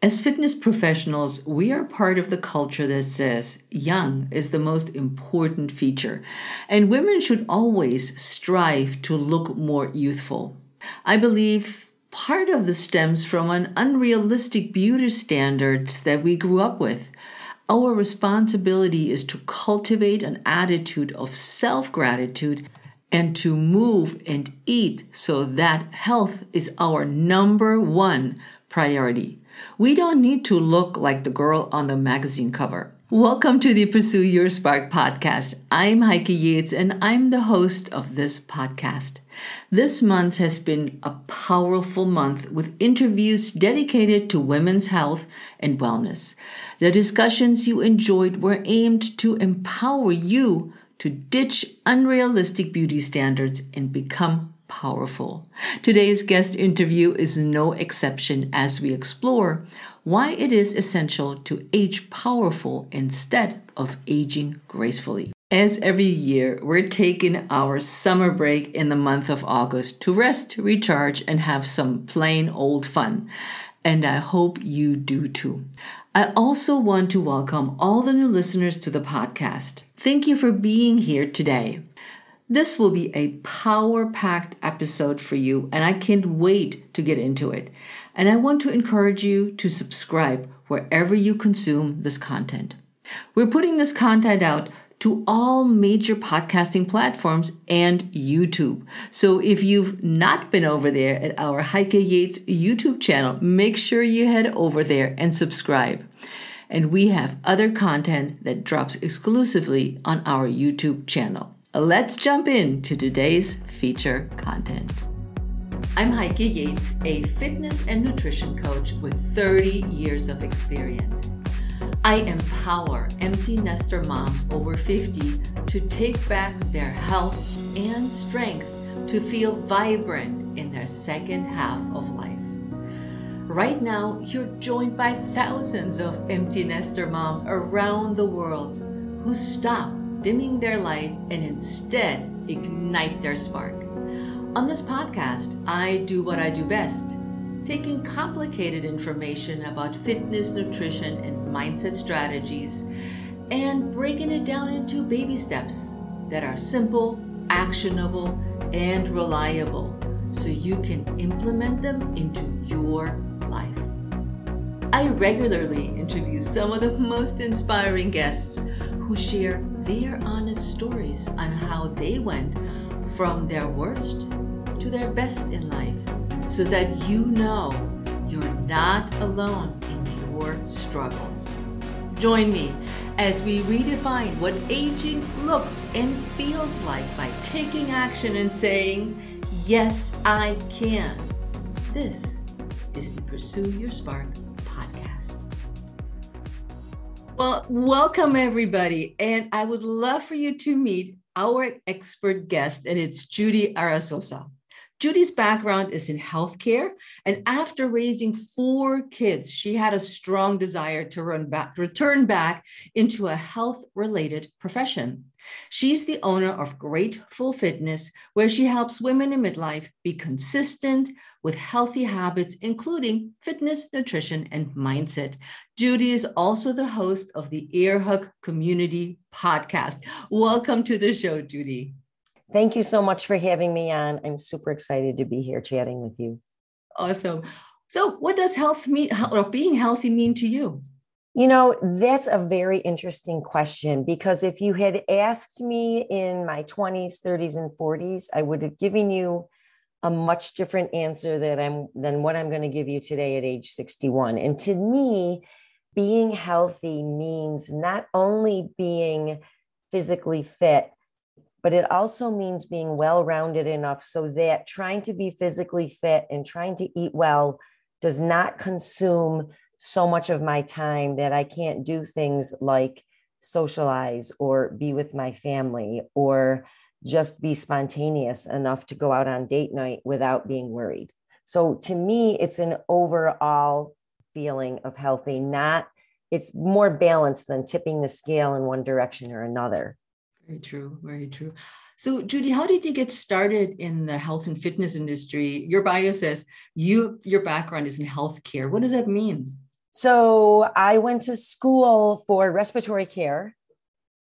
As fitness professionals, we are part of the culture that says young is the most important feature, and women should always strive to look more youthful. I believe part of this stems from an unrealistic beauty standards that we grew up with. Our responsibility is to cultivate an attitude of self gratitude and to move and eat so that health is our number one priority. We don't need to look like the girl on the magazine cover. Welcome to the Pursue Your Spark podcast. I'm Heike Yates and I'm the host of this podcast. This month has been a powerful month with interviews dedicated to women's health and wellness. The discussions you enjoyed were aimed to empower you to ditch unrealistic beauty standards and become powerful. Today's guest interview is no exception as we explore why it is essential to age powerful instead of aging gracefully. As every year, we're taking our summer break in the month of August to rest, recharge, and have some plain old fun. And I hope you do too. I also want to welcome all the new listeners to the podcast. Thank you for being here today. This will be a power packed episode for you, and I can't wait to get into it. And I want to encourage you to subscribe wherever you consume this content. We're putting this content out to all major podcasting platforms and YouTube. So if you've not been over there at our Heike Yates YouTube channel, make sure you head over there and subscribe and we have other content that drops exclusively on our YouTube channel. Let's jump into today's feature content. I'm Heike Yates, a fitness and nutrition coach with 30 years of experience. I empower empty nester moms over 50 to take back their health and strength to feel vibrant in their second half of life. Right now, you're joined by thousands of empty nester moms around the world who stop dimming their light and instead ignite their spark. On this podcast, I do what I do best taking complicated information about fitness, nutrition, and mindset strategies and breaking it down into baby steps that are simple, actionable, and reliable so you can implement them into your life. I regularly interview some of the most inspiring guests who share their honest stories on how they went from their worst to their best in life so that you know you're not alone in your struggles. Join me as we redefine what aging looks and feels like by taking action and saying, Yes, I can. This is to Pursue Your Spark. Well, welcome everybody. And I would love for you to meet our expert guest, and it's Judy Arasosa. Judy's background is in healthcare, and after raising four kids, she had a strong desire to run back, return back into a health related profession. She's the owner of Grateful Fitness, where she helps women in midlife be consistent with healthy habits, including fitness, nutrition, and mindset. Judy is also the host of the Earhug Community Podcast. Welcome to the show, Judy. Thank you so much for having me on. I'm super excited to be here chatting with you. Awesome. So, what does health mean or being healthy mean to you? You know, that's a very interesting question because if you had asked me in my 20s, 30s, and 40s, I would have given you a much different answer that I'm than what I'm going to give you today at age 61. And to me, being healthy means not only being physically fit, but it also means being well rounded enough so that trying to be physically fit and trying to eat well does not consume so much of my time that I can't do things like socialize or be with my family or just be spontaneous enough to go out on date night without being worried. So to me, it's an overall feeling of healthy, not it's more balanced than tipping the scale in one direction or another. Very true. Very true. So, Judy, how did you get started in the health and fitness industry? Your bio says you your background is in healthcare. What does that mean? So I went to school for respiratory care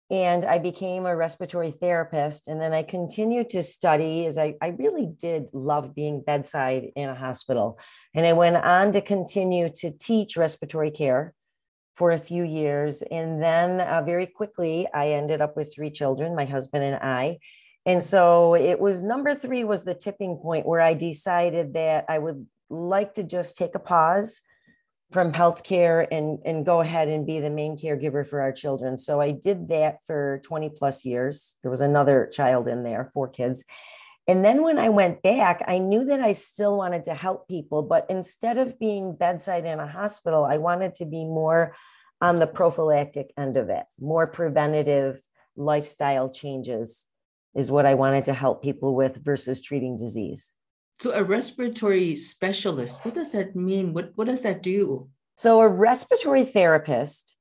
and I became a respiratory therapist. And then I continued to study as I, I really did love being bedside in a hospital. And I went on to continue to teach respiratory care for a few years. And then uh, very quickly, I ended up with three children, my husband and I. And so it was number three was the tipping point where I decided that I would like to just take a pause from healthcare and and go ahead and be the main caregiver for our children. So I did that for 20 plus years. There was another child in there, four kids. And then when I went back, I knew that I still wanted to help people, but instead of being bedside in a hospital, I wanted to be more on the prophylactic end of it, more preventative lifestyle changes is what I wanted to help people with versus treating disease. So, a respiratory specialist, what does that mean? What, what does that do? So, a respiratory therapist,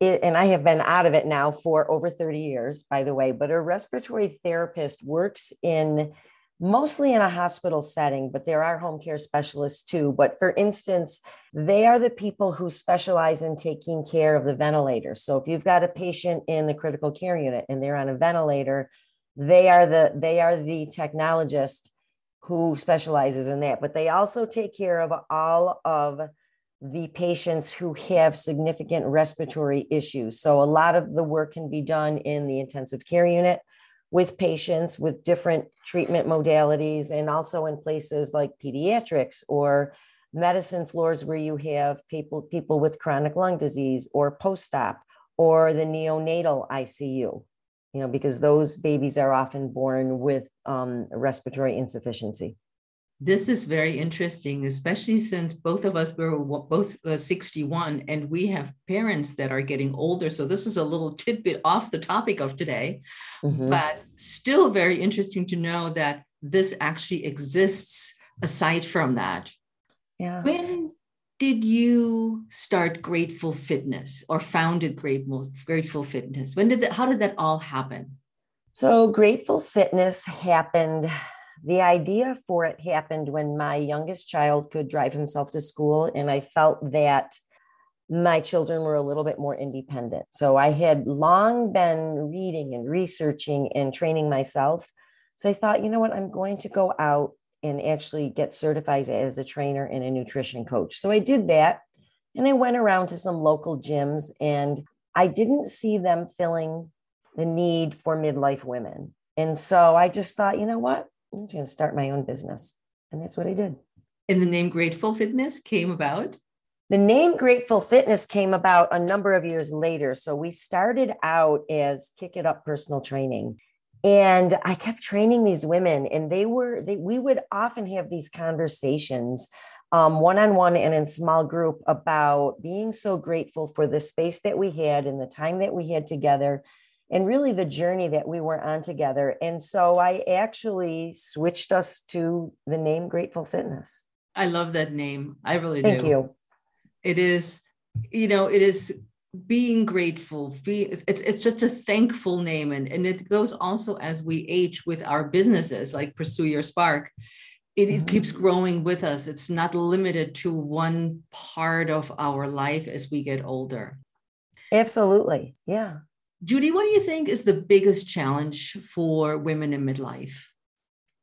and I have been out of it now for over 30 years, by the way, but a respiratory therapist works in mostly in a hospital setting, but there are home care specialists too. But for instance, they are the people who specialize in taking care of the ventilator. So if you've got a patient in the critical care unit and they're on a ventilator, they are the they are the technologist who specializes in that, but they also take care of all of the patients who have significant respiratory issues. So a lot of the work can be done in the intensive care unit with patients with different treatment modalities and also in places like pediatrics or medicine floors where you have people people with chronic lung disease or post-op or the neonatal ICU you know, because those babies are often born with um, respiratory insufficiency. This is very interesting, especially since both of us were both uh, 61 and we have parents that are getting older. So, this is a little tidbit off the topic of today, mm-hmm. but still very interesting to know that this actually exists aside from that. Yeah. When did you start Grateful Fitness or founded Grateful, Fitness? When did that, how did that all happen? So, Grateful Fitness happened. The idea for it happened when my youngest child could drive himself to school, and I felt that my children were a little bit more independent. So, I had long been reading and researching and training myself. So, I thought, you know what, I'm going to go out and actually get certified as a trainer and a nutrition coach. So I did that. And I went around to some local gyms and I didn't see them filling the need for midlife women. And so I just thought, you know what? I'm just going to start my own business. And that's what I did. And the name Grateful Fitness came about? The name Grateful Fitness came about a number of years later. So we started out as Kick It Up Personal Training and i kept training these women and they were they, we would often have these conversations um, one-on-one and in small group about being so grateful for the space that we had and the time that we had together and really the journey that we were on together. And so i actually switched us to the name grateful fitness. I love that name. I really thank do. thank you. It is you know it is being grateful be it's, it's just a thankful name and, and it goes also as we age with our businesses like pursue your spark it, mm-hmm. it keeps growing with us it's not limited to one part of our life as we get older absolutely yeah judy what do you think is the biggest challenge for women in midlife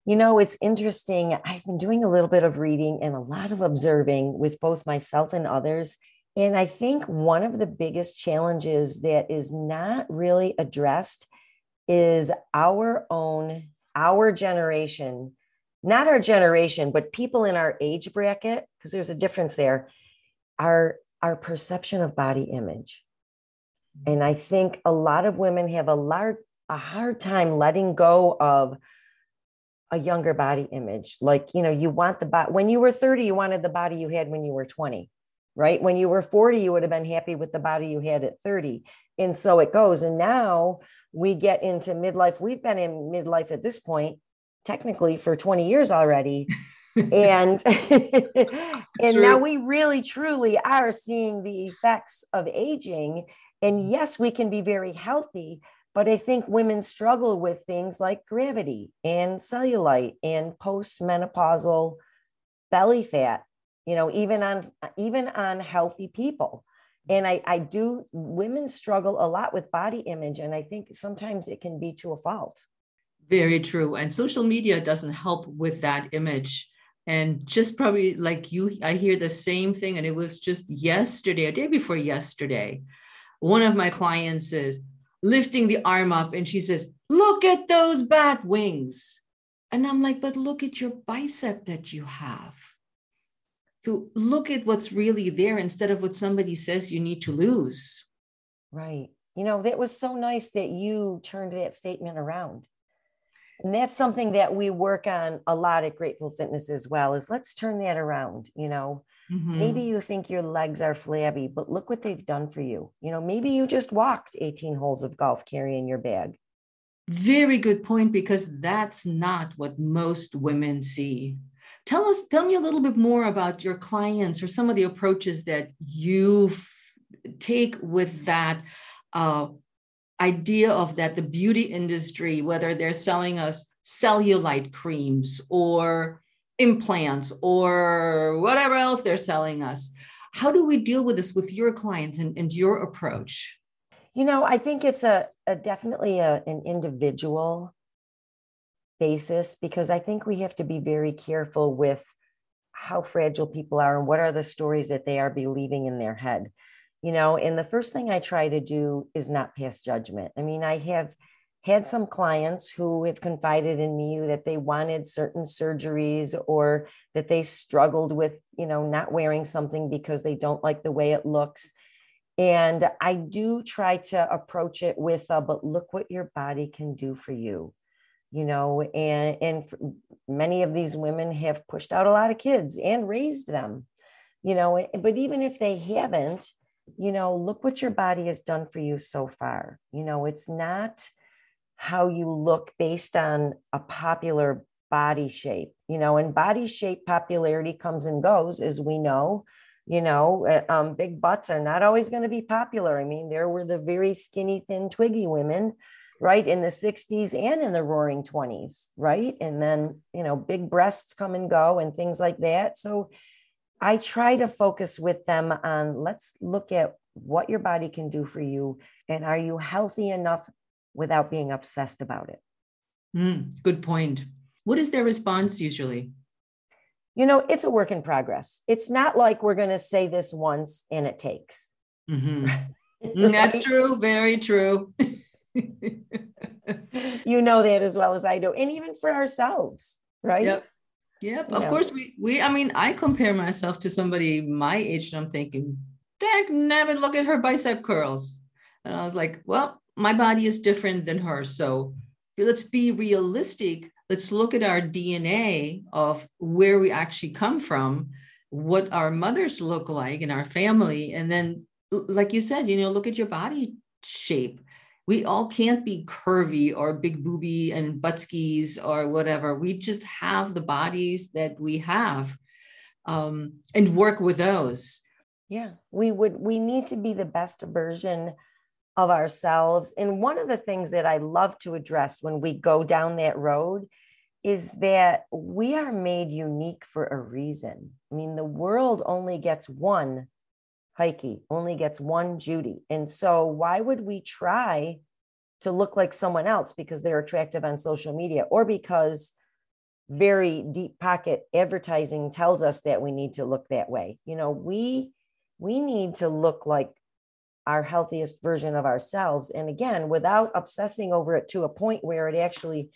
you know, it's interesting. I've been doing a little bit of reading and a lot of observing with both myself and others. And I think one of the biggest challenges that is not really addressed is our own, our generation, not our generation, but people in our age bracket, because there's a difference there, our, our perception of body image. Mm-hmm. And I think a lot of women have a large, a hard time letting go of a younger body image. Like, you know, you want the body, when you were 30, you wanted the body you had when you were 20 right? When you were 40, you would have been happy with the body you had at 30. And so it goes. And now we get into midlife. We've been in midlife at this point, technically for 20 years already. and and True. now we really truly are seeing the effects of aging. And yes, we can be very healthy, but I think women struggle with things like gravity and cellulite and postmenopausal belly fat you know even on even on healthy people. And I, I do women struggle a lot with body image and i think sometimes it can be to a fault. Very true. And social media doesn't help with that image. And just probably like you i hear the same thing and it was just yesterday a day before yesterday one of my clients is lifting the arm up and she says look at those bat wings. And i'm like but look at your bicep that you have so look at what's really there instead of what somebody says you need to lose. Right. You know, that was so nice that you turned that statement around. And that's something that we work on a lot at Grateful Fitness as well is let's turn that around, you know. Mm-hmm. Maybe you think your legs are flabby, but look what they've done for you. You know, maybe you just walked 18 holes of golf carrying your bag. Very good point because that's not what most women see. Tell us, tell me a little bit more about your clients or some of the approaches that you take with that uh, idea of that the beauty industry, whether they're selling us cellulite creams or implants or whatever else they're selling us. How do we deal with this with your clients and, and your approach? You know, I think it's a, a definitely a, an individual basis because I think we have to be very careful with how fragile people are and what are the stories that they are believing in their head. You know, and the first thing I try to do is not pass judgment. I mean, I have had some clients who have confided in me that they wanted certain surgeries or that they struggled with, you know, not wearing something because they don't like the way it looks. And I do try to approach it with, a, but look what your body can do for you you know and and many of these women have pushed out a lot of kids and raised them you know but even if they haven't you know look what your body has done for you so far. You know it's not how you look based on a popular body shape you know and body shape popularity comes and goes as we know you know uh, um, big butts are not always going to be popular. I mean there were the very skinny thin twiggy women right in the 60s and in the roaring 20s right? And then you know big breasts come and go and things like that. So i try to focus with them on let's look at what your body can do for you and are you healthy enough without being obsessed about it? Mm, good point. What is their response usually? You know it's a work in progress. It's not like we're going to say this once and it takes. Mm-hmm. that's true very true you know that as well as I do. And even for ourselves, right? Yep. Yep. Of course, we we I mean, I compare myself to somebody my age, and I'm thinking, Dag never look at her bicep curls. And I was like, well, my body is different than hers. So let's be realistic. Let's look at our DNA of where we actually come from, what our mothers look like in our family. And then, like you said, you know, look at your body shape we all can't be curvy or big booby and buttskis or whatever. We just have the bodies that we have um, and work with those. Yeah, we would, we need to be the best version of ourselves. And one of the things that I love to address when we go down that road is that we are made unique for a reason. I mean, the world only gets one Heike only gets one Judy. And so, why would we try to look like someone else because they're attractive on social media or because very deep pocket advertising tells us that we need to look that way? You know, we we need to look like our healthiest version of ourselves. And again, without obsessing over it to a point where it actually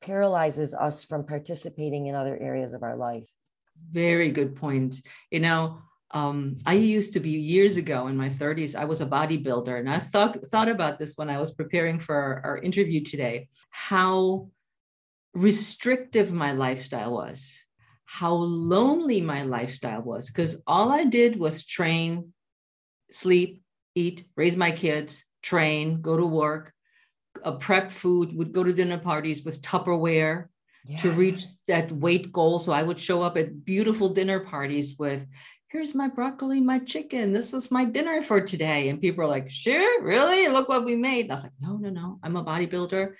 paralyzes us from participating in other areas of our life. Very good point. You know, um, I used to be years ago in my 30s, I was a bodybuilder. And I thought, thought about this when I was preparing for our, our interview today how restrictive my lifestyle was, how lonely my lifestyle was, because all I did was train, sleep, eat, raise my kids, train, go to work, uh, prep food, would go to dinner parties with Tupperware. Yes. to reach that weight goal. So I would show up at beautiful dinner parties with here's my broccoli, my chicken. This is my dinner for today. And people are like, sure, really? Look what we made. And I was like, no, no, no. I'm a bodybuilder.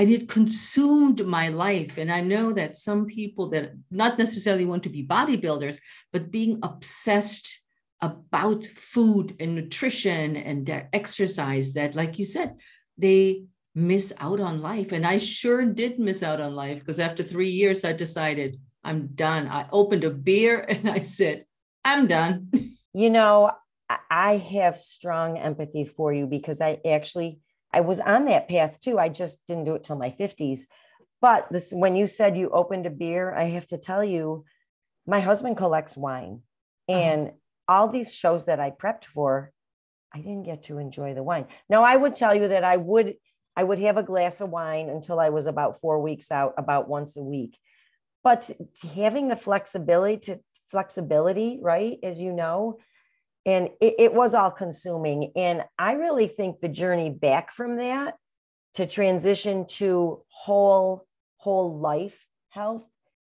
and it consumed my life. And I know that some people that not necessarily want to be bodybuilders, but being obsessed about food and nutrition and their exercise, that, like you said, they miss out on life. And I sure did miss out on life because after three years, I decided I'm done. I opened a beer and I said, I'm done. You know, I have strong empathy for you because I actually I was on that path too. I just didn't do it till my 50s. But this when you said you opened a beer, I have to tell you, my husband collects wine. Uh-huh. And uh-huh. all these shows that I prepped for, I didn't get to enjoy the wine. Now I would tell you that I would I would have a glass of wine until I was about four weeks out, about once a week. But having the flexibility to flexibility, right? As you know, and it, it was all consuming. And I really think the journey back from that to transition to whole, whole life health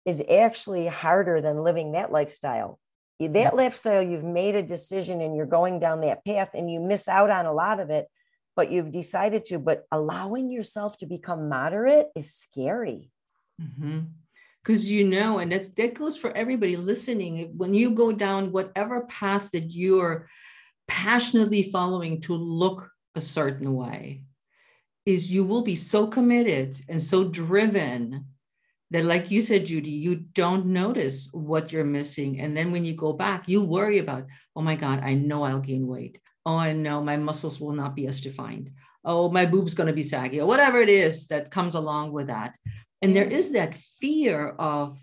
is actually harder than living that lifestyle. That yeah. lifestyle, you've made a decision and you're going down that path and you miss out on a lot of it, but you've decided to. But allowing yourself to become moderate is scary. Mm-hmm because you know and that's that goes for everybody listening. When you go down whatever path that you're passionately following to look a certain way is you will be so committed and so driven that like you said judy you don't notice what you're missing. And then when you go back you worry about oh my god i know i'll gain weight. Oh i know my muscles will not be as defined. Oh my boob's going to be saggy or whatever it is that comes along with that and there is that fear of,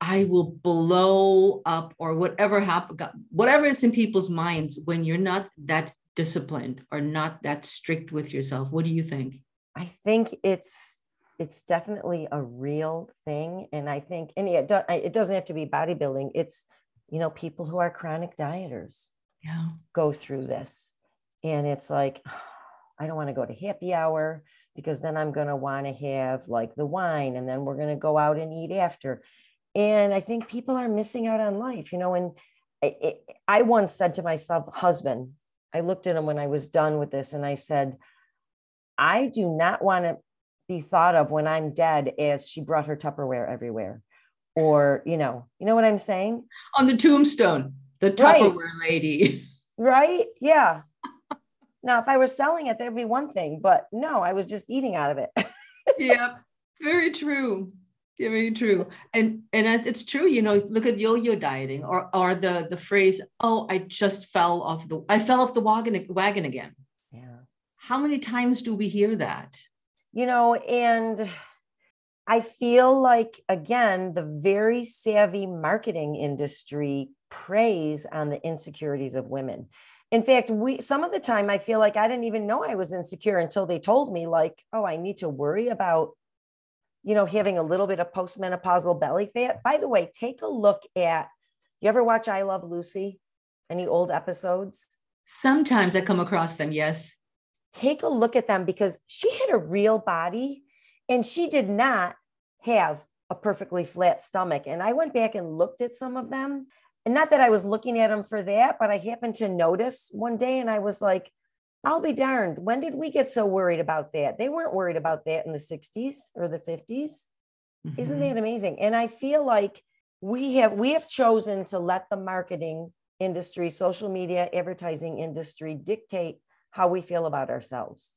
I will blow up or whatever happen, whatever is in people's minds when you're not that disciplined or not that strict with yourself. What do you think? I think it's it's definitely a real thing, and I think and it, it doesn't have to be bodybuilding. It's you know people who are chronic dieters yeah go through this, and it's like I don't want to go to happy hour because then I'm going to want to have like the wine and then we're going to go out and eat after. And I think people are missing out on life, you know. And it, I once said to myself, husband, I looked at him when I was done with this and I said, I do not want to be thought of when I'm dead as she brought her Tupperware everywhere. Or, you know, you know what I'm saying? On the tombstone, the Tupperware right. lady. Right? Yeah. Now, if I was selling it, that'd be one thing, but no, I was just eating out of it. yeah, very true. Very true. And and it's true, you know, look at yo-yo dieting or or the the phrase, oh, I just fell off the I fell off the wagon wagon again. Yeah. How many times do we hear that? You know, and I feel like again, the very savvy marketing industry preys on the insecurities of women in fact we some of the time i feel like i didn't even know i was insecure until they told me like oh i need to worry about you know having a little bit of postmenopausal belly fat. By the way take a look at you ever watch i love lucy? Any old episodes? Sometimes i come across them yes. Take a look at them because she had a real body and she did not have a perfectly flat stomach. And i went back and looked at some of them and not that I was looking at them for that, but I happened to notice one day and I was like, I'll be darned. When did we get so worried about that? They weren't worried about that in the 60s or the 50s. Mm-hmm. Isn't that amazing? And I feel like we have we have chosen to let the marketing industry, social media, advertising industry dictate how we feel about ourselves.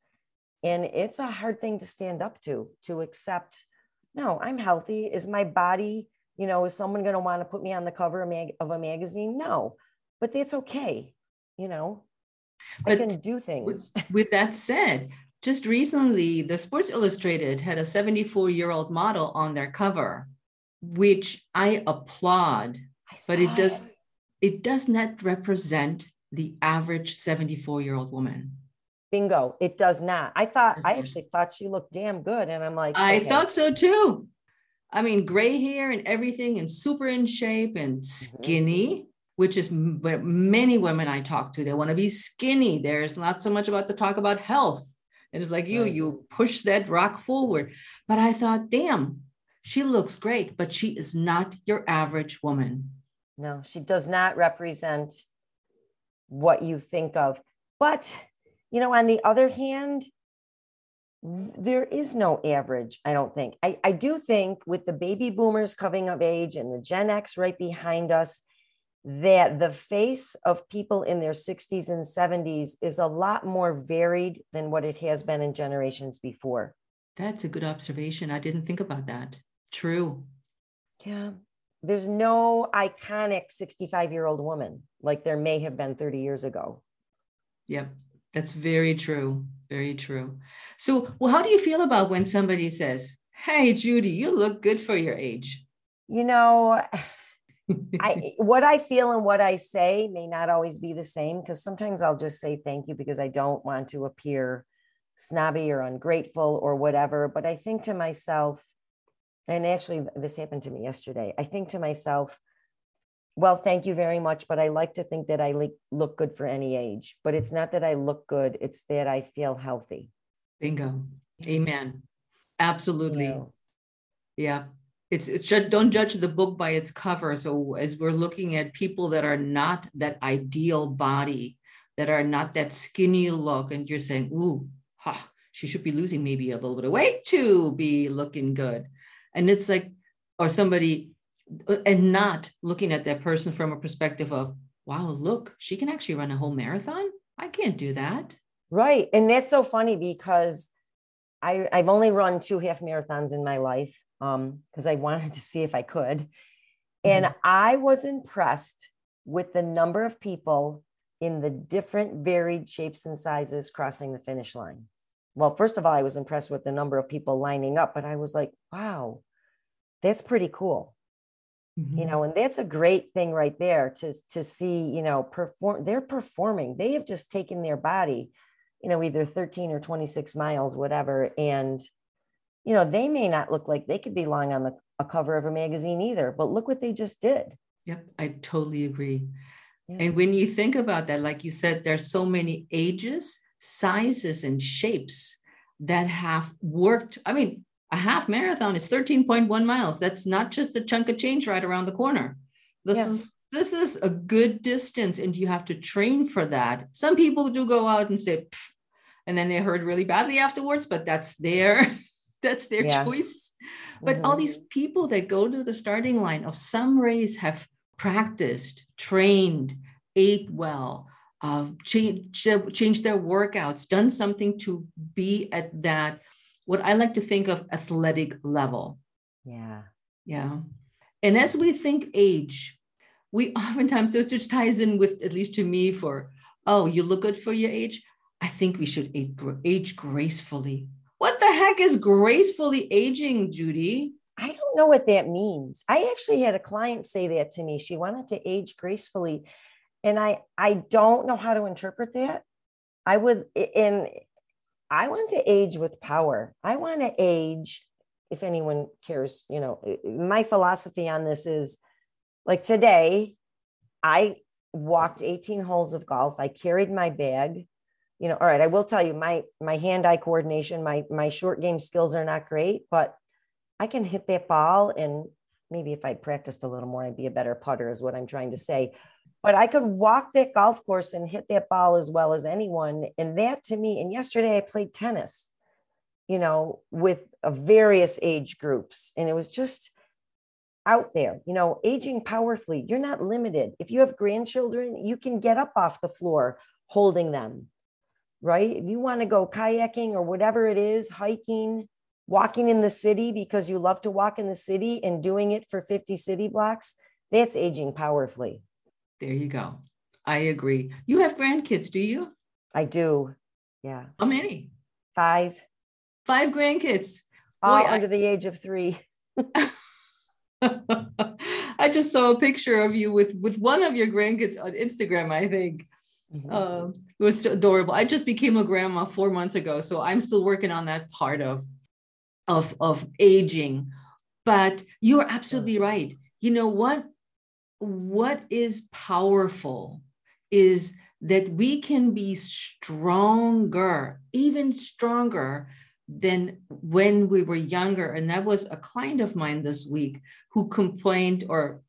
And it's a hard thing to stand up to, to accept, no, I'm healthy. Is my body you know, is someone going to want to put me on the cover of, mag- of a magazine? No, but that's okay. You know, but I can do things. With, with that said, just recently, the Sports Illustrated had a 74 year old model on their cover, which I applaud, I but it does it. it does not represent the average 74 year old woman. Bingo. It does not. I thought, I actually thought she looked damn good. And I'm like, I okay. thought so too. I mean, gray hair and everything, and super in shape and mm-hmm. skinny, mm-hmm. which is what many women I talk to. They want to be skinny. There's not so much about the talk about health. And it's like you, you push that rock forward. But I thought, damn, she looks great, but she is not your average woman. No, she does not represent what you think of. But, you know, on the other hand, there is no average, I don't think. I, I do think with the baby boomers coming of age and the Gen X right behind us, that the face of people in their 60s and 70s is a lot more varied than what it has been in generations before. That's a good observation. I didn't think about that. True. Yeah. There's no iconic 65 year old woman like there may have been 30 years ago. Yep. That's very true. Very true. So, well, how do you feel about when somebody says, Hey, Judy, you look good for your age? You know, I what I feel and what I say may not always be the same because sometimes I'll just say thank you because I don't want to appear snobby or ungrateful or whatever. But I think to myself, and actually this happened to me yesterday, I think to myself, well, thank you very much, but I like to think that I look good for any age. But it's not that I look good, it's that I feel healthy. Bingo. Amen. Absolutely. Yeah. yeah. It's, it's don't judge the book by its cover. So as we're looking at people that are not that ideal body, that are not that skinny look, and you're saying, ooh, ha, she should be losing maybe a little bit of weight to be looking good. And it's like, or somebody and not looking at that person from a perspective of, wow, look, she can actually run a whole marathon. I can't do that. Right. And that's so funny because I, I've only run two half marathons in my life because um, I wanted to see if I could. And mm-hmm. I was impressed with the number of people in the different varied shapes and sizes crossing the finish line. Well, first of all, I was impressed with the number of people lining up, but I was like, wow, that's pretty cool mm-hmm. you know and that's a great thing right there to to see you know perform they're performing they have just taken their body you know either 13 or 26 miles whatever and you know they may not look like they could be lying on the a cover of a magazine either but look what they just did yep i totally agree yeah. and when you think about that like you said there's so many ages sizes and shapes that have worked i mean a half marathon is 13.1 miles. That's not just a chunk of change right around the corner. This yeah. is this is a good distance and you have to train for that. Some people do go out and say and then they hurt really badly afterwards, but that's their that's their yeah. choice. But mm-hmm. all these people that go to the starting line of some race have practiced, trained, ate well, uh, changed, changed their workouts, done something to be at that what I like to think of athletic level. Yeah. Yeah. And as we think age, we oftentimes, it just ties in with, at least to me, for, oh, you look good for your age. I think we should age, age gracefully. What the heck is gracefully aging, Judy? I don't know what that means. I actually had a client say that to me. She wanted to age gracefully. And I I don't know how to interpret that. I would and I want to age with power. I want to age, if anyone cares, you know, my philosophy on this is like today, I walked 18 holes of golf. I carried my bag. You know, all right, I will tell you my my hand-eye coordination, my my short game skills are not great, but I can hit that ball and maybe if I practiced a little more, I'd be a better putter, is what I'm trying to say but I could walk that golf course and hit that ball as well as anyone. And that to me, and yesterday I played tennis, you know, with uh, various age groups. And it was just out there, you know, aging powerfully. You're not limited. If you have grandchildren, you can get up off the floor holding them, right? If you want to go kayaking or whatever it is, hiking, walking in the city because you love to walk in the city and doing it for 50 city blocks, that's aging powerfully. There you go. I agree. You have grandkids, do you? I do. Yeah. How many? Five. Five grandkids. All Boy, under I... the age of three. I just saw a picture of you with with one of your grandkids on Instagram. I think mm-hmm. uh, it was adorable. I just became a grandma four months ago, so I'm still working on that part of of of aging. But you are absolutely right. You know what? What is powerful is that we can be stronger, even stronger than when we were younger. And that was a client of mine this week who complained or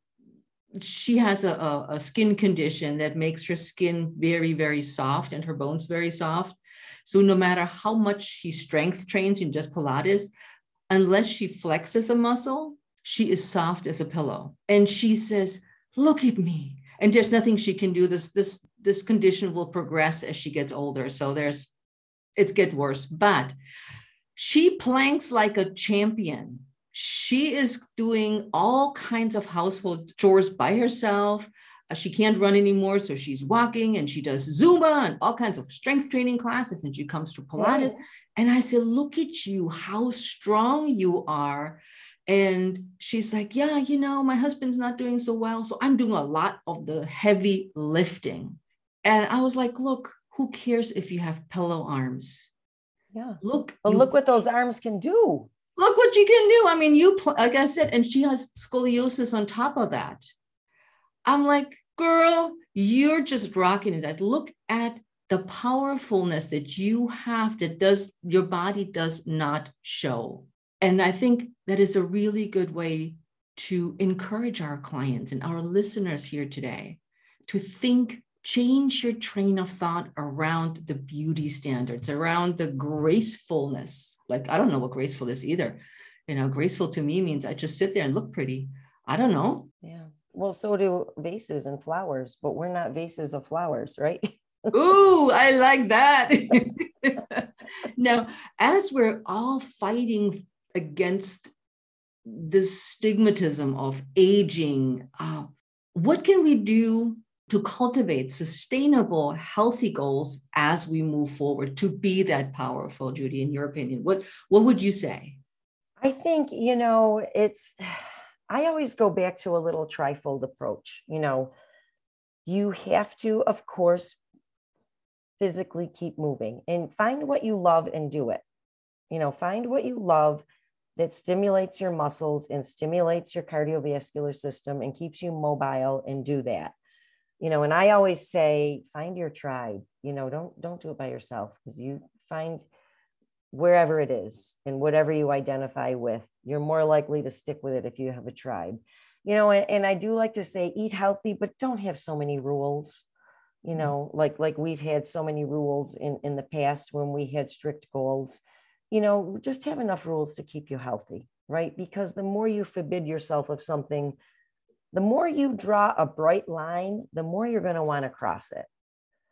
she has a, a, skin condition that makes her skin very, very soft and her bones very soft. So no matter how much she strength trains in just Pilates, unless she flexes a muscle, she is soft as a pillow. And she says, look at me. And there's nothing she can do. This, this, this condition will progress as she gets older. So there's, it's get worse. But she planks like a champion she is doing all kinds of household chores by herself. Uh, she can't run anymore, so she's walking and she does Zumba and all kinds of strength training classes. And she comes to Pilates. And I said, Look at you, how strong you are. And she's like, Yeah, you know, my husband's not doing so well. So I'm doing a lot of the heavy lifting. And I was like, Look, who cares if you have pillow arms? Yeah. Look. Well, you, look what those arms can do look what you can do. I mean, you, like I said, and she has scoliosis on top of that. I'm like, girl, you're just rocking it. Look at the powerfulness that you have that does your body does not show. And I think that is a really good way to encourage our clients and our listeners here today to think change your train of thought around the beauty standards, around the gracefulness. Like, I don't know what graceful is either. You know, graceful to me means I just sit there and look pretty. I don't know. Yeah. Well, so do vases and flowers, but we're not vases of flowers, right? Ooh, I like that. now, as we're all fighting against this stigmatism of aging, uh, what can we do to cultivate sustainable, healthy goals as we move forward to be that powerful, Judy, in your opinion? What, what would you say? I think, you know, it's, I always go back to a little trifold approach. You know, you have to, of course, physically keep moving and find what you love and do it. You know, find what you love that stimulates your muscles and stimulates your cardiovascular system and keeps you mobile and do that. You know and i always say find your tribe you know don't don't do it by yourself because you find wherever it is and whatever you identify with you're more likely to stick with it if you have a tribe. You know and, and i do like to say eat healthy but don't have so many rules. You mm. know like like we've had so many rules in in the past when we had strict goals you know just have enough rules to keep you healthy right because the more you forbid yourself of something the more you draw a bright line, the more you're going to want to cross it.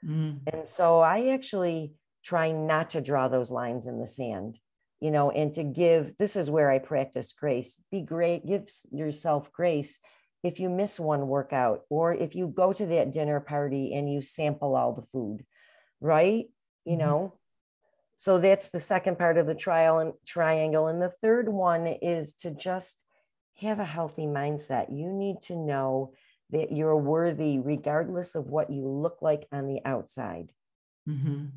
Mm. And so I actually try not to draw those lines in the sand, you know, and to give this is where I practice grace. Be great, give yourself grace if you miss one workout or if you go to that dinner party and you sample all the food, right? You mm-hmm. know, so that's the second part of the trial and triangle. And the third one is to just have a healthy mindset. You need to know that you're worthy regardless of what you look like on the outside. Mm-hmm.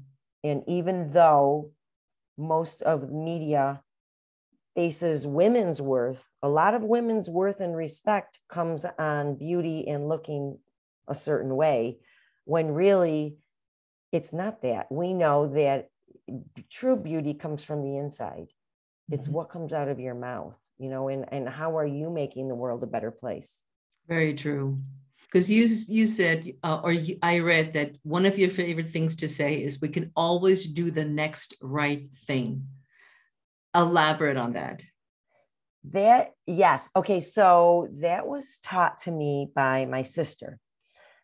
And even though most of media faces women's worth, a lot of women's worth and respect comes on beauty and looking a certain way, when really it's not that. We know that true beauty comes from the inside, it's mm-hmm. what comes out of your mouth you know and and how are you making the world a better place? Very true. Because you you said uh, or you, i read that one of your favorite things to say is we can always do the next right thing. Elaborate on that. That yes. Okay so that was taught to me by my sister.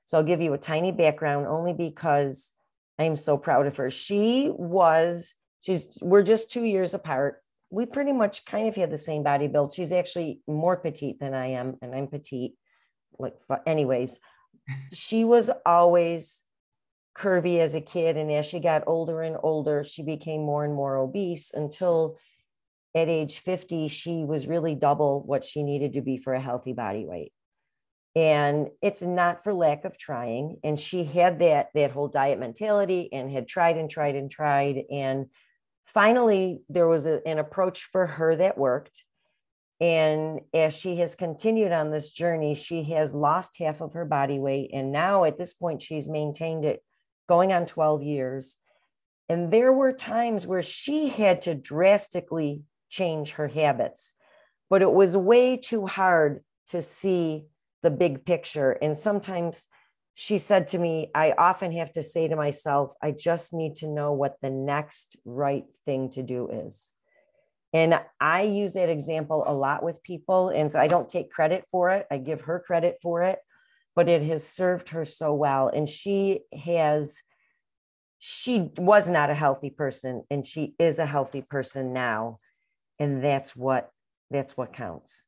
So i'll give you a tiny background only because i'm so proud of her she was she's we're just two years apart we pretty much kind of had the same body build. She's actually more petite than I am, and I'm petite. Like, anyways, she was always curvy as a kid. And as she got older and older, she became more and more obese until at age 50, she was really double what she needed to be for a healthy body weight. And it's not for lack of trying. And she had that that whole diet mentality and had tried and tried and tried. And finally, there was a, an approach for her that worked. And as she has continued on this journey, she has lost half of her body weight. And now at this point, she's maintained it going on 12 years. And there were times where she had to drastically change her habits, but it was way too hard to see the big picture. And sometimes she said to me, I often have to say to myself, I just need to know what the next right thing to do is. And I use that example a lot with people. And so I don't take credit for it, I give her credit for it, but it has served her so well. And she has, she was not a healthy person and she is a healthy person now. And that's what, that's what counts.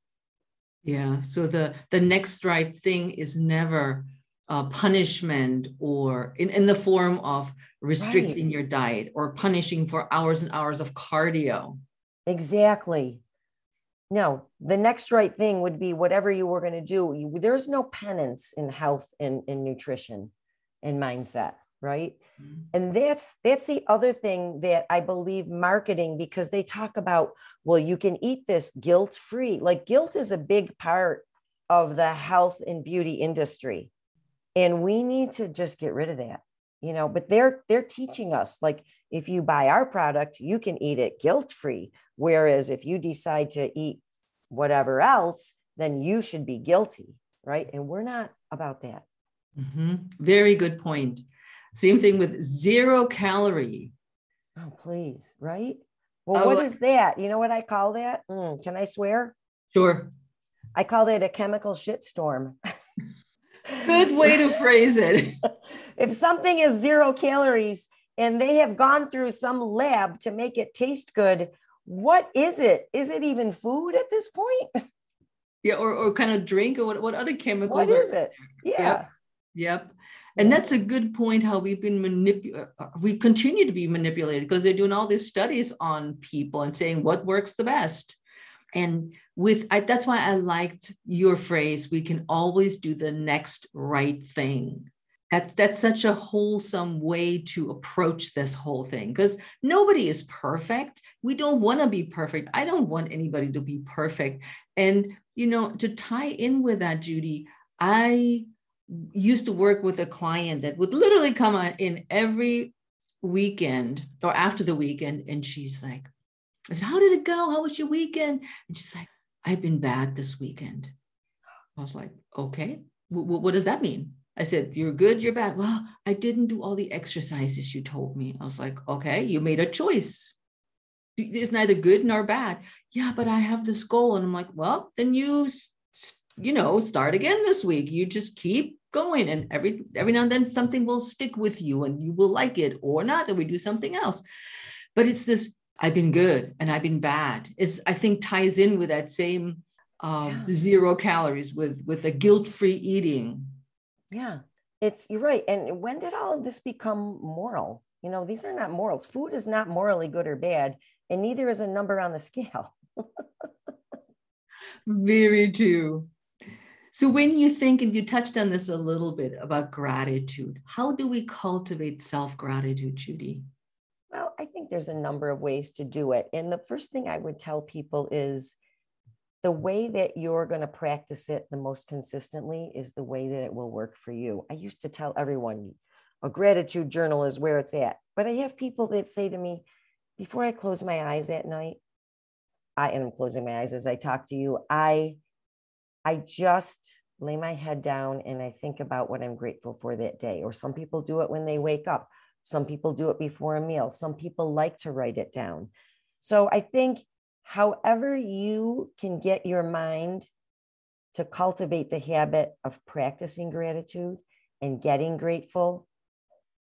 Yeah. So the, the next right thing is never uh, punishment or in, in the form of restricting right. your diet or punishing for hours and hours of cardio. Exactly. No, the next right thing would be whatever you were going to do. You, there's no penance in health and in nutrition and mindset, right? Mm-hmm. And that's that's the other thing that I believe marketing because they talk about well you can eat this guilt free. Like guilt is a big part of the health and beauty industry and we need to just get rid of that you know but they're they're teaching us like if you buy our product you can eat it guilt free whereas if you decide to eat whatever else then you should be guilty right and we're not about that mm-hmm. very good point same thing with zero calorie oh please right well oh, what is that you know what i call that mm, can i swear sure i call that a chemical shitstorm Good way to phrase it. if something is zero calories and they have gone through some lab to make it taste good, what is it? Is it even food at this point? Yeah, or, or kind of drink or what, what other chemicals what is it? Yeah. Yep. yep. And that's a good point how we've been manipulated. Uh, we continue to be manipulated because they're doing all these studies on people and saying what works the best. And with I, that's why i liked your phrase we can always do the next right thing. That's that's such a wholesome way to approach this whole thing because nobody is perfect. We don't want to be perfect. I don't want anybody to be perfect. And you know to tie in with that judy i used to work with a client that would literally come on in every weekend or after the weekend and she's like I said, How did it go? How was your weekend? And she's like, I've been bad this weekend. I was like, Okay, w- what does that mean? I said, You're good, you're bad. Well, I didn't do all the exercises you told me. I was like, Okay, you made a choice. It's neither good nor bad. Yeah, but I have this goal. And I'm like, Well, then you, you know, start again this week. You just keep going and every every now and then something will stick with you and you will like it or not and we do something else but it's this I've been good and I've been bad is I think ties in with that same um, yeah. zero calories with with a guilt-free eating. Yeah, it's you're right. And when did all of this become moral? You know, these are not morals. Food is not morally good or bad, and neither is a number on the scale. Very true. So, when you think, and you touched on this a little bit about gratitude, how do we cultivate self gratitude, Judy? Well, I think there's a number of ways to do it. And the first thing I would tell people is the way that you're going to practice it the most consistently is the way that it will work for you. I used to tell everyone a gratitude journal is where it's at. But I have people that say to me, before I close my eyes at night, I am closing my eyes as I talk to you. I I just lay my head down and I think about what I'm grateful for that day. Or some people do it when they wake up. Some people do it before a meal. Some people like to write it down. So I think, however, you can get your mind to cultivate the habit of practicing gratitude and getting grateful,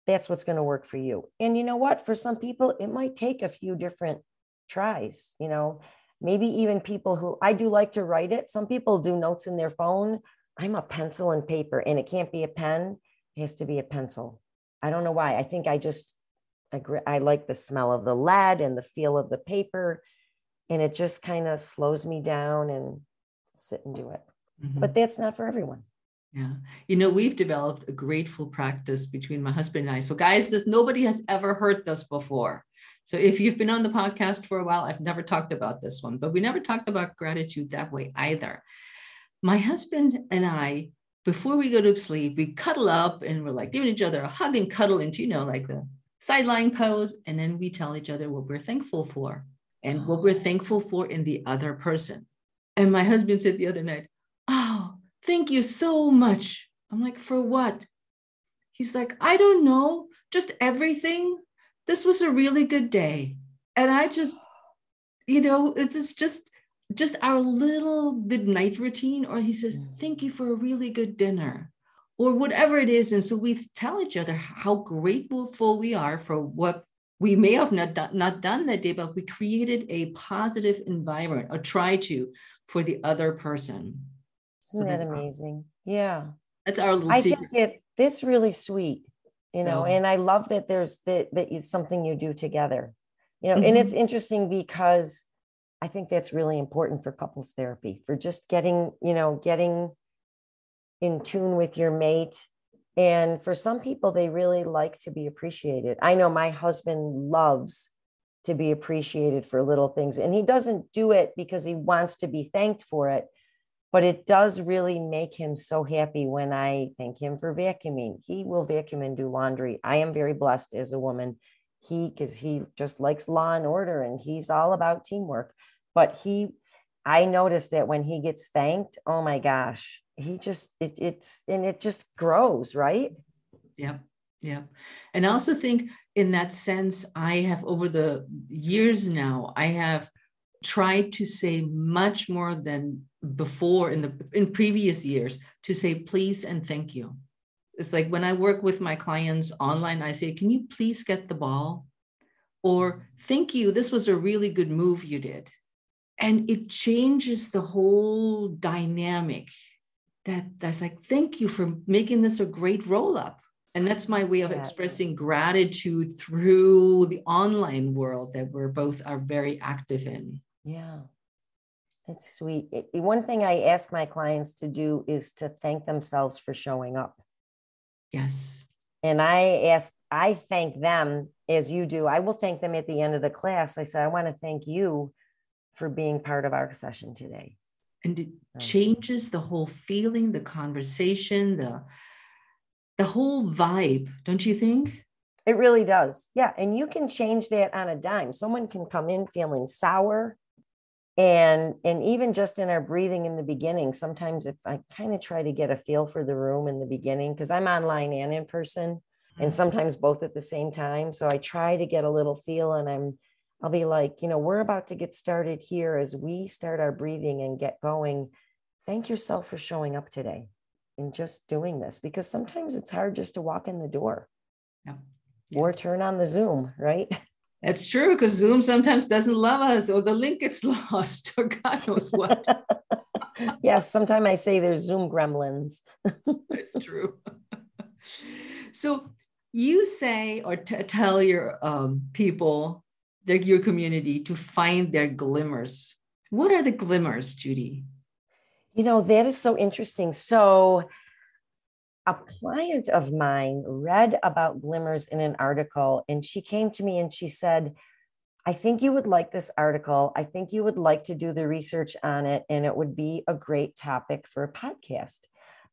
that's what's going to work for you. And you know what? For some people, it might take a few different tries, you know, maybe even people who I do like to write it. Some people do notes in their phone. I'm a pencil and paper, and it can't be a pen, it has to be a pencil. I don't know why. I think I just agree. I like the smell of the lead and the feel of the paper, and it just kind of slows me down and sit and do it. Mm-hmm. But that's not for everyone. Yeah. You know, we've developed a grateful practice between my husband and I. So, guys, this nobody has ever heard this before. So, if you've been on the podcast for a while, I've never talked about this one, but we never talked about gratitude that way either. My husband and I before we go to sleep, we cuddle up and we're like giving each other a hug and cuddle into, you know, like the sideline pose. And then we tell each other what we're thankful for and what we're oh. thankful for in the other person. And my husband said the other night, Oh, thank you so much. I'm like, for what? He's like, I don't know, just everything. This was a really good day. And I just, you know, it's just just our little good night routine. Or he says, mm. thank you for a really good dinner. Or whatever it is. And so we tell each other how grateful we are for what we may have not done, not done that day, but we created a positive environment or try to for the other person. Isn't so that amazing? Our, yeah. That's our little I secret. think it, it's really sweet, you so, know, and I love that there's that, that is something you do together, you know, mm-hmm. and it's interesting because I think that's really important for couples therapy, for just getting, you know, getting in tune with your mate. And for some people, they really like to be appreciated. I know my husband loves to be appreciated for little things, and he doesn't do it because he wants to be thanked for it but it does really make him so happy when I thank him for vacuuming. He will vacuum and do laundry. I am very blessed as a woman. He, because he just likes law and order and he's all about teamwork. But he, I noticed that when he gets thanked, oh my gosh, he just, it, it's, and it just grows, right? Yeah. Yeah. And I also think in that sense, I have over the years now, I have tried to say much more than before in the in previous years to say please and thank you. It's like when i work with my clients online i say can you please get the ball? Or thank you this was a really good move you did. And it changes the whole dynamic that that's like thank you for making this a great roll up and that's my way of expressing gratitude through the online world that we're both are very active in yeah it's sweet. It, one thing I ask my clients to do is to thank themselves for showing up. Yes. And I ask, I thank them as you do. I will thank them at the end of the class. I said, I want to thank you for being part of our session today. And it changes the whole feeling, the conversation, the the whole vibe, don't you think? It really does. Yeah. And you can change that on a dime. Someone can come in feeling sour and and even just in our breathing in the beginning sometimes if i kind of try to get a feel for the room in the beginning because i'm online and in person mm-hmm. and sometimes both at the same time so i try to get a little feel and i'm i'll be like you know we're about to get started here as we start our breathing and get going thank yourself for showing up today and just doing this because sometimes it's hard just to walk in the door yeah. Yeah. or turn on the zoom right That's true because Zoom sometimes doesn't love us or the link gets lost or God knows what. yes, sometimes I say there's Zoom gremlins. That's true. so you say or t- tell your um, people, their, your community, to find their glimmers. What are the glimmers, Judy? You know, that is so interesting. So a client of mine read about glimmers in an article and she came to me and she said, I think you would like this article. I think you would like to do the research on it, and it would be a great topic for a podcast.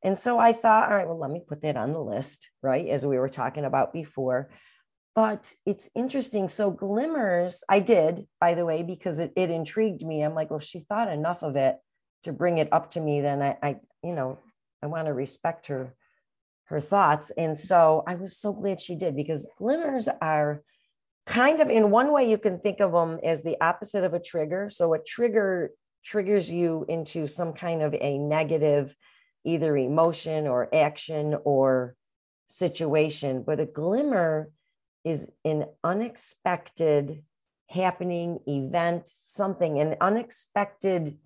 And so I thought, all right, well, let me put that on the list, right? As we were talking about before. But it's interesting. So, glimmers, I did, by the way, because it, it intrigued me. I'm like, well, she thought enough of it to bring it up to me, then I, I you know, I want to respect her her thoughts. And so I was so glad she did because glimmers are kind of in one way you can think of them as the opposite of a trigger. So a trigger triggers you into some kind of a negative either emotion or action or situation, but a glimmer is an unexpected happening event, something, an unexpected,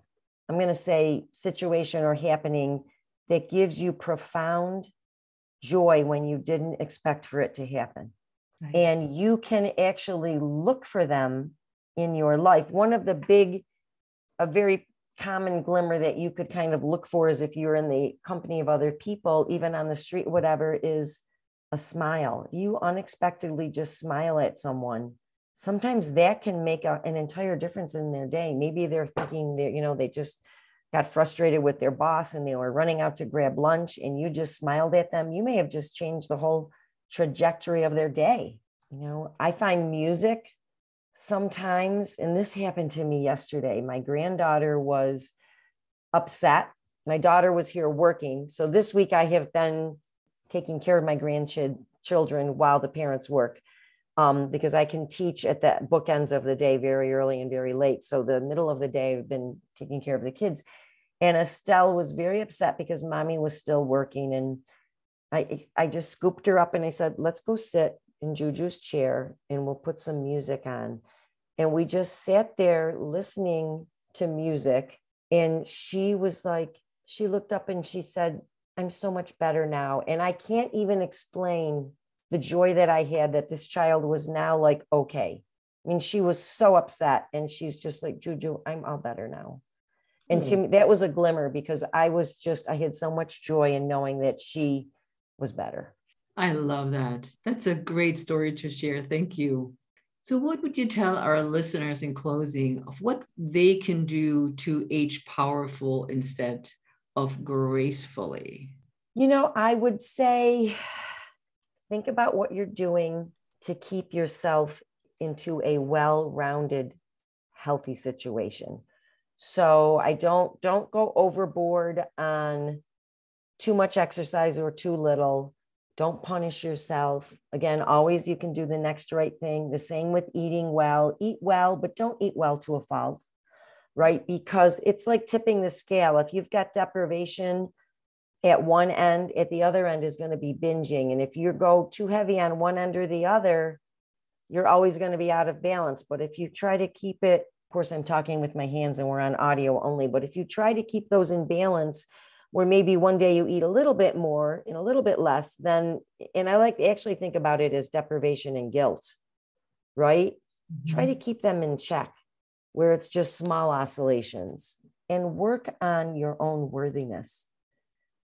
I'm going to say, situation or happening that gives you profound joy when you didn't expect for it to happen. Nice. And you can actually look for them in your life. One of the big, a very common glimmer that you could kind of look for is if you're in the company of other people, even on the street, whatever, is a smile. You unexpectedly just smile at someone. Sometimes that can make a, an entire difference in their day. Maybe they're thinking that, you know, they just got frustrated with their boss and they were running out to grab lunch and you just smiled at them, you may have just changed the whole trajectory of their day. You know, I find music sometimes, and this happened to me yesterday. My granddaughter was upset my daughter was here working. So this week I have been taking care of my grandchildren while the parents work um, because I can teach at the bookends of the day very early and very late. So the middle of the day, I've been taking care of the kids. And Estelle was very upset because mommy was still working. And I, I just scooped her up and I said, let's go sit in Juju's chair and we'll put some music on. And we just sat there listening to music. And she was like, she looked up and she said, I'm so much better now. And I can't even explain the joy that I had that this child was now like, okay. I mean, she was so upset and she's just like, Juju, I'm all better now. And mm. to me, that was a glimmer because I was just, I had so much joy in knowing that she was better. I love that. That's a great story to share. Thank you. So, what would you tell our listeners in closing of what they can do to age powerful instead of gracefully? You know, I would say think about what you're doing to keep yourself into a well-rounded healthy situation. So I don't don't go overboard on too much exercise or too little. Don't punish yourself. Again, always you can do the next right thing. The same with eating well. Eat well, but don't eat well to a fault right? Because it's like tipping the scale. If you've got deprivation at one end, at the other end is going to be binging. And if you go too heavy on one end or the other, you're always going to be out of balance. But if you try to keep it, course, I'm talking with my hands and we're on audio only, but if you try to keep those in balance, where maybe one day you eat a little bit more and a little bit less, then, and I like to actually think about it as deprivation and guilt, right? Mm-hmm. Try to keep them in check where it's just small oscillations and work on your own worthiness.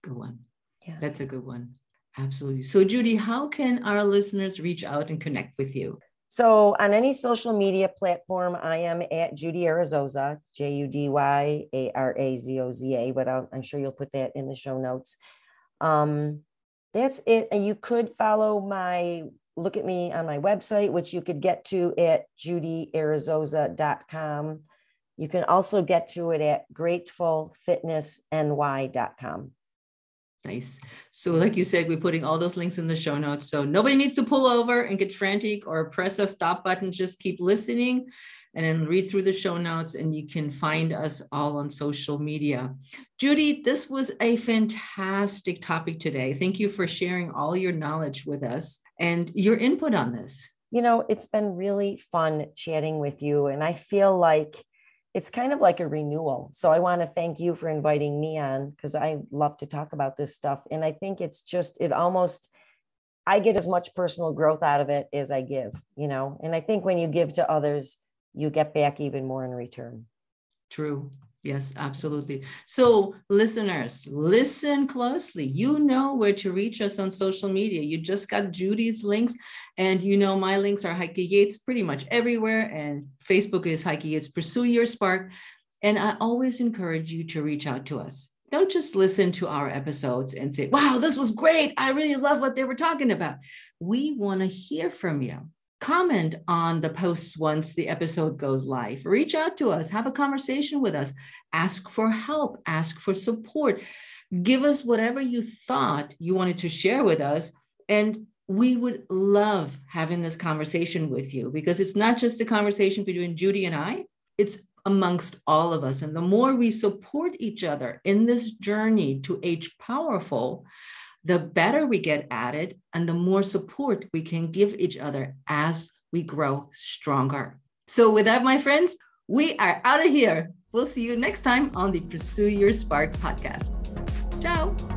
Good one. Yeah. That's a good one. Absolutely. So, Judy, how can our listeners reach out and connect with you? So, on any social media platform, I am at Judy Arazoza, J U D Y A R A Z O Z A, but i am sure you'll put that in the show notes. Um, that's it. And you could follow my look at me on my website, which you could get to at judyarazoza.com. You can also get to it at gratefulfitnessny.com. Nice. So, like you said, we're putting all those links in the show notes. So, nobody needs to pull over and get frantic or press a stop button. Just keep listening and then read through the show notes, and you can find us all on social media. Judy, this was a fantastic topic today. Thank you for sharing all your knowledge with us and your input on this. You know, it's been really fun chatting with you, and I feel like it's kind of like a renewal. So I want to thank you for inviting me on because I love to talk about this stuff. And I think it's just, it almost, I get as much personal growth out of it as I give, you know. And I think when you give to others, you get back even more in return. True. Yes, absolutely. So, listeners, listen closely. You know where to reach us on social media. You just got Judy's links, and you know my links are Heike Yates pretty much everywhere. And Facebook is Heike Yates Pursue Your Spark. And I always encourage you to reach out to us. Don't just listen to our episodes and say, wow, this was great. I really love what they were talking about. We want to hear from you comment on the posts once the episode goes live. Reach out to us, have a conversation with us, ask for help, ask for support. Give us whatever you thought you wanted to share with us. And we would love having this conversation with you because it's not just a conversation between Judy and I, it's amongst all of us. And the more we support each other in this journey to age powerful, the better we get at it and the more support we can give each other as we grow stronger. So, with that, my friends, we are out of here. We'll see you next time on the Pursue Your Spark podcast. Ciao.